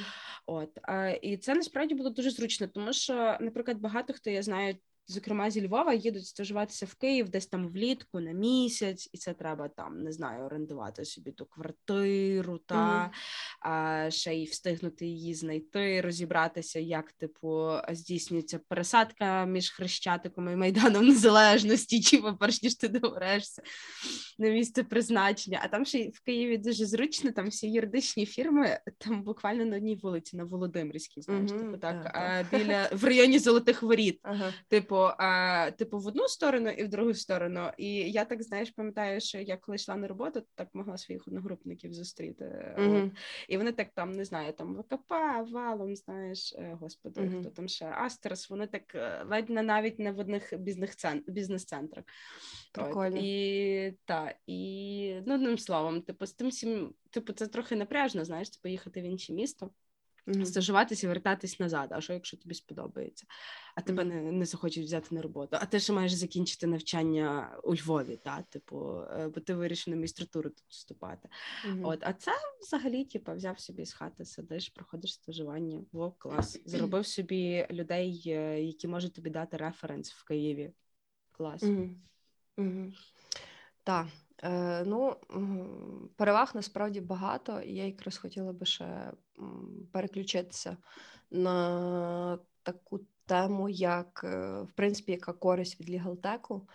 От а, І це насправді було дуже зручно, тому що, наприклад, багато хто я знаю, зокрема зі Львова, їдуть стажуватися в Київ десь там влітку на місяць, і це треба там не знаю, орендувати собі ту квартиру, та а ще й встигнути її знайти, розібратися, як типу здійснюється пересадка між хрещатиком і майданом незалежності, чи перш ніж ти доберешся на місце призначення. А там ще й в Києві дуже зручно, там всі юридичні фірми, там буквально на одній вулиці, на Володимирській, знаєш, mm-hmm, типу так, а, біля в районі Золотих Воріт. Uh-huh. Типу, а, типу, в одну сторону і в другу сторону. І я так знаєш, пам'ятаю, що я коли йшла на роботу, так могла своїх одногрупників зустріти. Mm-hmm. От. І вони так там не знаю, там ВКП, валом, знаєш, е, господи, mm-hmm. хто там ще Астерс, вони так е, ледь не навіть не в одних бізнес-центрах. От. І та, і ну, одним словом, типу, з тим всім, типу, це трохи напряжно, знаєш, типу, їхати в інше місто. Mm-hmm. Стажуватися і вертатись назад, а що якщо тобі сподобається, а тебе не не захочуть взяти на роботу, а ти ще маєш закінчити навчання у Львові, та, типу, е, бо ти вирішив на містратуру тут вступати. Mm-hmm. От, А це взагалі типу, взяв собі з хати, сидиш, проходиш стажування, во клас. Заробив собі людей, е, які можуть тобі дати референс в Києві. Клас. Так. Е, ну, переваг насправді багато, і я якраз хотіла би ще переключитися на таку тему, як е, в принципі, яка користь від лігалтеку,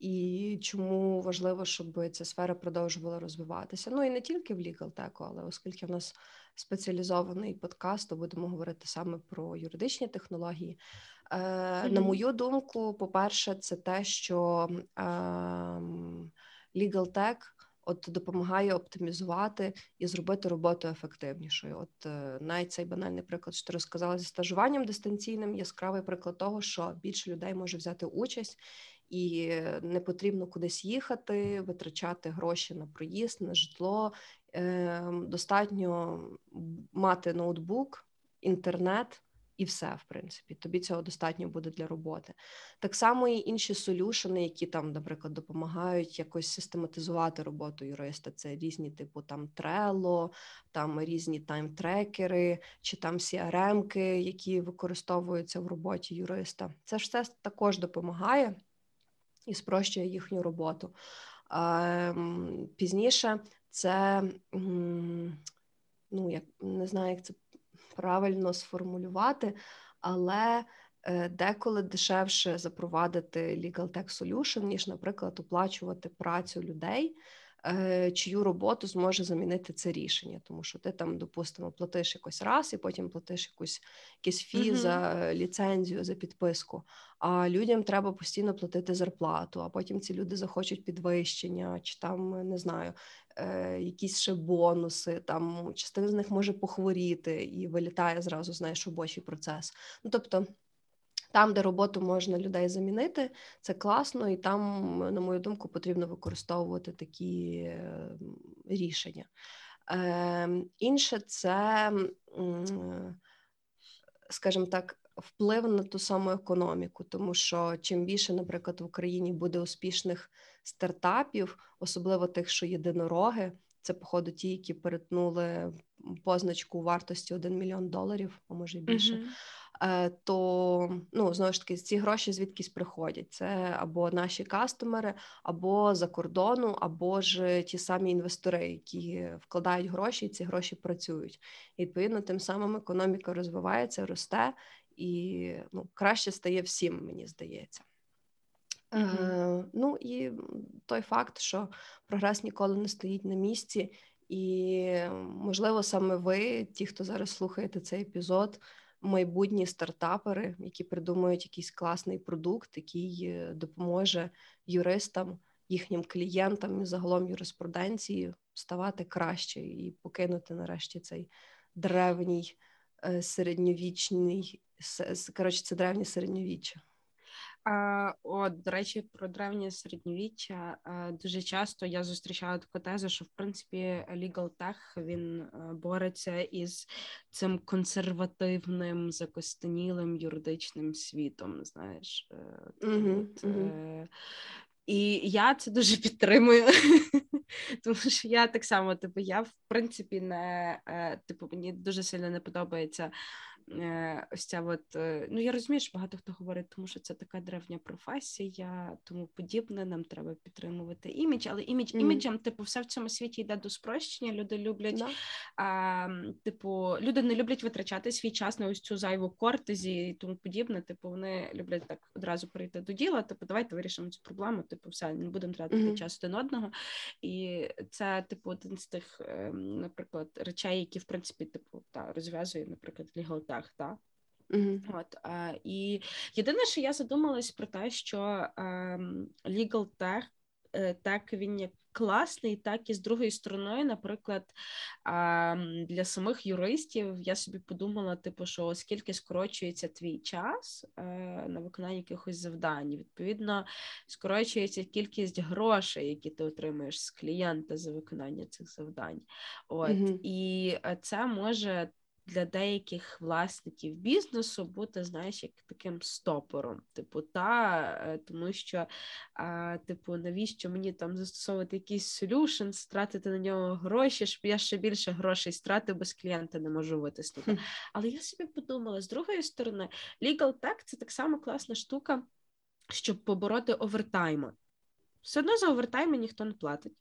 і чому важливо, щоб ця сфера продовжувала розвиватися. Ну і не тільки в лігалтеку, але оскільки в нас спеціалізований подкаст, то будемо говорити саме про юридичні технології. Mm-hmm. На мою думку, по-перше, це те, що е, Legal Tech от допомагає оптимізувати і зробити роботу ефективнішою. От е, навіть цей банальний приклад, що ти розказала зі стажуванням дистанційним, яскравий приклад того, що більше людей може взяти участь. І не потрібно кудись їхати, витрачати гроші на проїзд, на житло. Ем, достатньо мати ноутбук, інтернет, і все, в принципі, тобі цього достатньо буде для роботи. Так само і інші солюшени, які там, наприклад, допомагають якось систематизувати роботу юриста. Це різні, типу там Trello, там різні таймтрекери, чи там CRM-ки, які використовуються в роботі юриста. Це ж все також допомагає і спрощує їхню роботу. Ем, пізніше це ну, як не знаю, як це правильно сформулювати, але е, деколи дешевше запровадити Legal Tech Solution, ніж, наприклад, оплачувати працю людей. Е, чию роботу зможе замінити це рішення, тому що ти там, допустимо, платиш якось раз і потім платиш якусь якийсь фі uh-huh. за ліцензію, за підписку. А людям треба постійно платити зарплату, а потім ці люди захочуть підвищення, чи там не знаю, е, якісь ще бонуси. Там частина з них може похворіти і вилітає зразу, знаєш, робочий процес. Ну тобто. Там, де роботу можна людей замінити, це класно, і там, на мою думку, потрібно використовувати такі рішення. Е, Інше це, скажімо так, вплив на ту саму економіку, тому що чим більше, наприклад, в Україні буде успішних стартапів, особливо тих, що єдинороги, це походу ті, які перетнули позначку вартості 1 мільйон доларів, а може більше. Uh-huh. Е, то ну знову ж таки ці гроші звідкись приходять. Це або наші кастомери, або за кордону, або ж ті самі інвестори, які вкладають гроші, і ці гроші працюють. І, Відповідно, тим самим економіка розвивається, росте і ну, краще стає всім, мені здається. Mm-hmm. Е, Ну і той факт, що прогрес ніколи не стоїть на місці, і можливо, саме ви, ті, хто зараз слухаєте цей епізод майбутні стартапери, які придумують якийсь класний продукт, який е, допоможе юристам, їхнім клієнтам і загалом юриспруденції ставати краще і покинути нарешті цей древній е, середньовічний коротше, це древнє середньовіччя. От, до речі, про древнє середньовіччя дуже часто я зустрічала таку тезу, що в принципі Legal Tech він е, бореться із цим консервативним закостенілим юридичним світом. Знаєш, mm-hmm. от, mm-hmm. і я це дуже підтримую, <laughs> тому що я так само, типу, я в принципі не типу, мені дуже сильно не подобається е, ось ця от, е, ну я розумію, що багато хто говорить, тому що це така древня професія, тому подібне. Нам треба підтримувати імідж, але імідж mm-hmm. іміджем, типу, все в цьому світі йде до спрощення. Люди люблять, no. а, типу, люди не люблять витрачати свій час на ось цю зайву кортезі і тому подібне. Типу, вони люблять так одразу прийти до діла. Типу, давайте вирішимо цю проблему. Типу, все не будемо тратити mm-hmm. час один одного. І це, типу, один з тих, ем, наприклад, речей, які в принципі типу та розв'язує, наприклад, Legal Tech, та Mm-hmm. От а, і єдине, що я задумалась про те, що ем, Legal Tech, е, так він як класний, так і з другої сторони, наприклад, а, для самих юристів я собі подумала, типу, що оскільки скорочується твій час е, на виконання якихось завдань, відповідно, скорочується кількість грошей, які ти отримуєш з клієнта за виконання цих завдань. От mm-hmm. і е, це може для деяких власників бізнесу бути, знаєш, як таким стопором. Типу, та е, тому що, а, типу, навіщо мені там застосовувати якийсь солюшн, стратити на нього гроші, щоб я ще більше грошей стратив, без клієнта не можу витиснути. Mm. Але я собі подумала, з другої сторони, legal tech – це так само класна штука, щоб побороти овертайми. Все одно за овертайми ніхто не платить.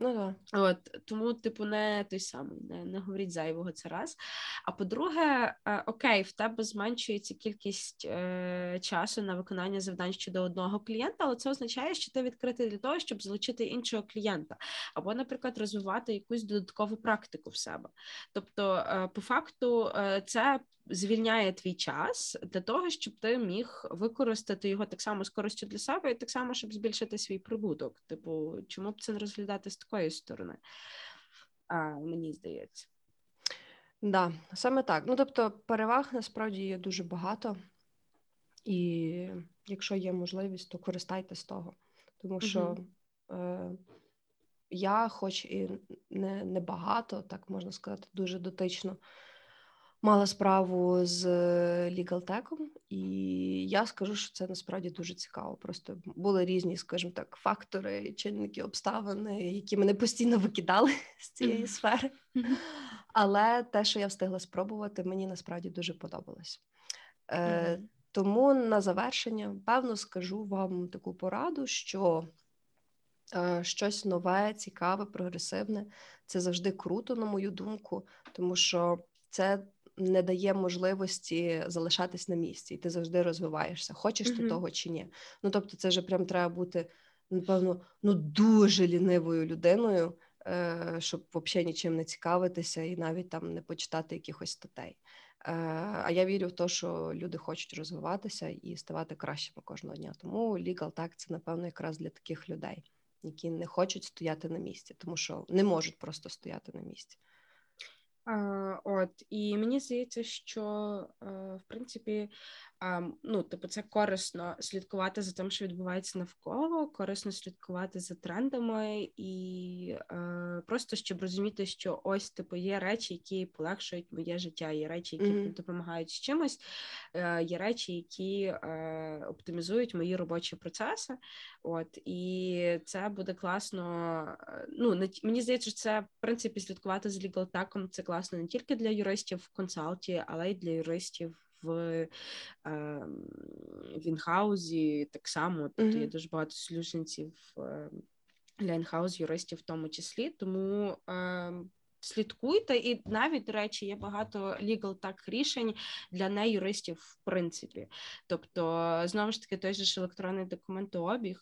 Ну да. От тому, типу, не той самий, не не говоріть зайвого це раз. А по-друге, е, окей, в тебе зменшується кількість е, часу на виконання завдань щодо одного клієнта, але це означає, що ти відкритий для того, щоб залучити іншого клієнта, або, наприклад, розвивати якусь додаткову практику в себе. Тобто, е, по факту, е, це звільняє твій час для того, щоб ти міг використати його так само з користю для себе, і так само, щоб збільшити свій прибуток. Типу, чому б це не розглядати з такої сторони? А, Мені здається. Да, саме так. Ну тобто, переваг насправді є дуже багато, і якщо є можливість, то користайтесь того. Тому що е, я, хоч і не, не багато, так можна сказати, дуже дотично мала справу з лігалтеком, і я скажу, що це насправді дуже цікаво. Просто були різні, скажімо так, фактори, чинники, обставини, які мене постійно викидали <laughs> з цієї сфери. Але те, що я встигла спробувати, мені насправді дуже подобалось. Е, Тому на завершення, певно, скажу вам таку пораду, що е, щось нове, цікаве, прогресивне це завжди круто, на мою думку, тому що це не дає можливості залишатись на місці, і ти завжди розвиваєшся. Хочеш mm-hmm. ти того чи ні? Ну тобто, це вже прям треба бути напевно ну дуже лінивою людиною, е, щоб взагалі нічим не цікавитися і навіть там не почитати якихось статей. Е, а я вірю в те, що люди хочуть розвиватися і ставати кращими кожного дня. Тому Legal Tech – це напевно якраз для таких людей, які не хочуть стояти на місці, тому що не можуть просто стояти на місці. От і мені здається, що в принципі ну, типу, це корисно слідкувати за тим, що відбувається навколо, корисно слідкувати за трендами, і е, просто щоб розуміти, що ось типу є речі, які полегшують моє життя, є речі, які mm-hmm. допомагають з чимось, е, є речі, які е, оптимізують мої робочі процеси. От і це буде класно. Ну не мені здається, що це в принципі слідкувати за лігалтеком. Це класно не тільки для юристів в консалті, але й для юристів в е, Вінхаузі так само. Тут mm-hmm. є дуже багато солюшенців е, для інхаус юристів в тому числі. Тому слідкуйте, і навіть до речі, є багато legal так рішень для неюристів, в принципі. Тобто, знову ж таки, той же ж електронний документообіг,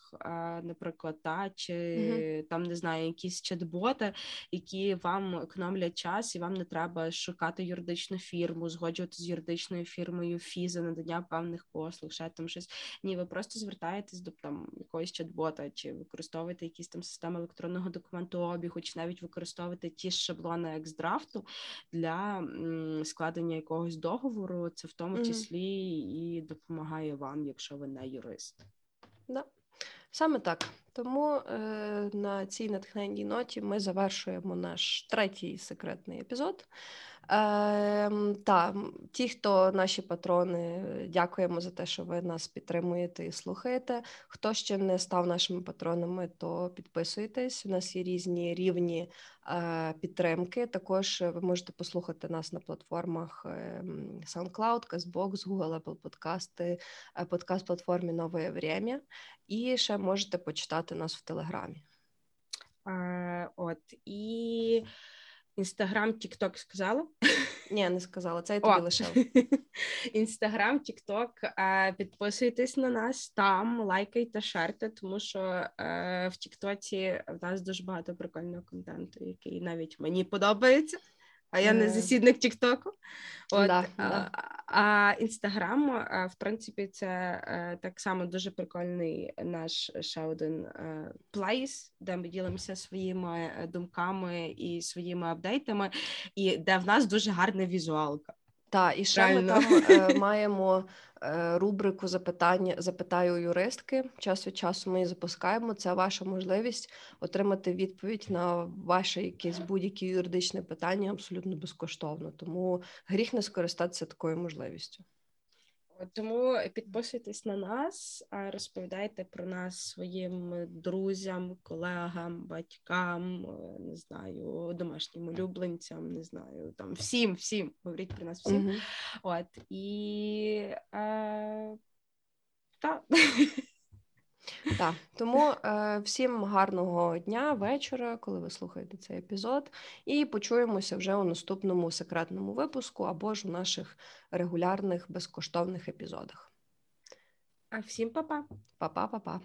наприклад, та чи mm-hmm. там не знаю, якісь чат-боти, які вам економлять час, і вам не треба шукати юридичну фірму, згоджувати з юридичною фірмою фі за надання певних послуг, ще там щось. Ні, ви просто звертаєтесь до там якогось чат-бота, чи використовуєте якісь там системи електронного документообігу, чи навіть використовуєте ті ж шаблони шаблони екс-драфту для складення якогось договору. Це в тому числі і допомагає вам, якщо ви не юрист. Да. Саме так. Тому е, на цій натхненній ноті ми завершуємо наш третій секретний епізод. Е, та, ті, хто наші патрони, дякуємо за те, що ви нас підтримуєте і слухаєте. Хто ще не став нашими патронами, то підписуйтесь. У нас є різні рівні е, підтримки. Також ви можете послухати нас на платформах е, SoundCloud, CastBox, Google, Apple Подкасти, е, подкаст-платформі Нове Время. І ще можете почитати нас в Телеграмі. Е, от і Інстаграм, Тікток сказала? Ні, не сказала. Це я тобі лишила. <laughs> Інстаграм, Тікток. Підписуйтесь на нас там, лайкайте, шерте, тому що е, в Тіктоці в нас дуже багато прикольного контенту, який навіть мені подобається а я не засідник Тіктоку. От, да, а, да. а Інстаграм, в принципі, це е, так само дуже прикольний наш ще один е, плейс, де ми ділимося своїми е, думками і своїми апдейтами, і де в нас дуже гарна візуалка. Так, і ще Реально. ми там е, <laughs> маємо е, рубрику запитання запитаю юристки. Час від часу ми її запускаємо. Це ваша можливість отримати відповідь на ваше якесь будь-яке юридичне питання абсолютно безкоштовно. Тому гріх не скористатися такою можливістю. Тому підписуйтесь на нас, розповідайте про нас своїм друзям, колегам, батькам, е, не знаю, домашнім улюбленцям, не знаю, там всім, всім говоріть про нас всім. Mm-hmm. От і е, так. <laughs> Так, тому е, всім гарного дня, вечора, коли ви слухаєте цей епізод, і почуємося вже у наступному секретному випуску або ж у наших регулярних безкоштовних епізодах. А всім па-па. Па-па, па-па.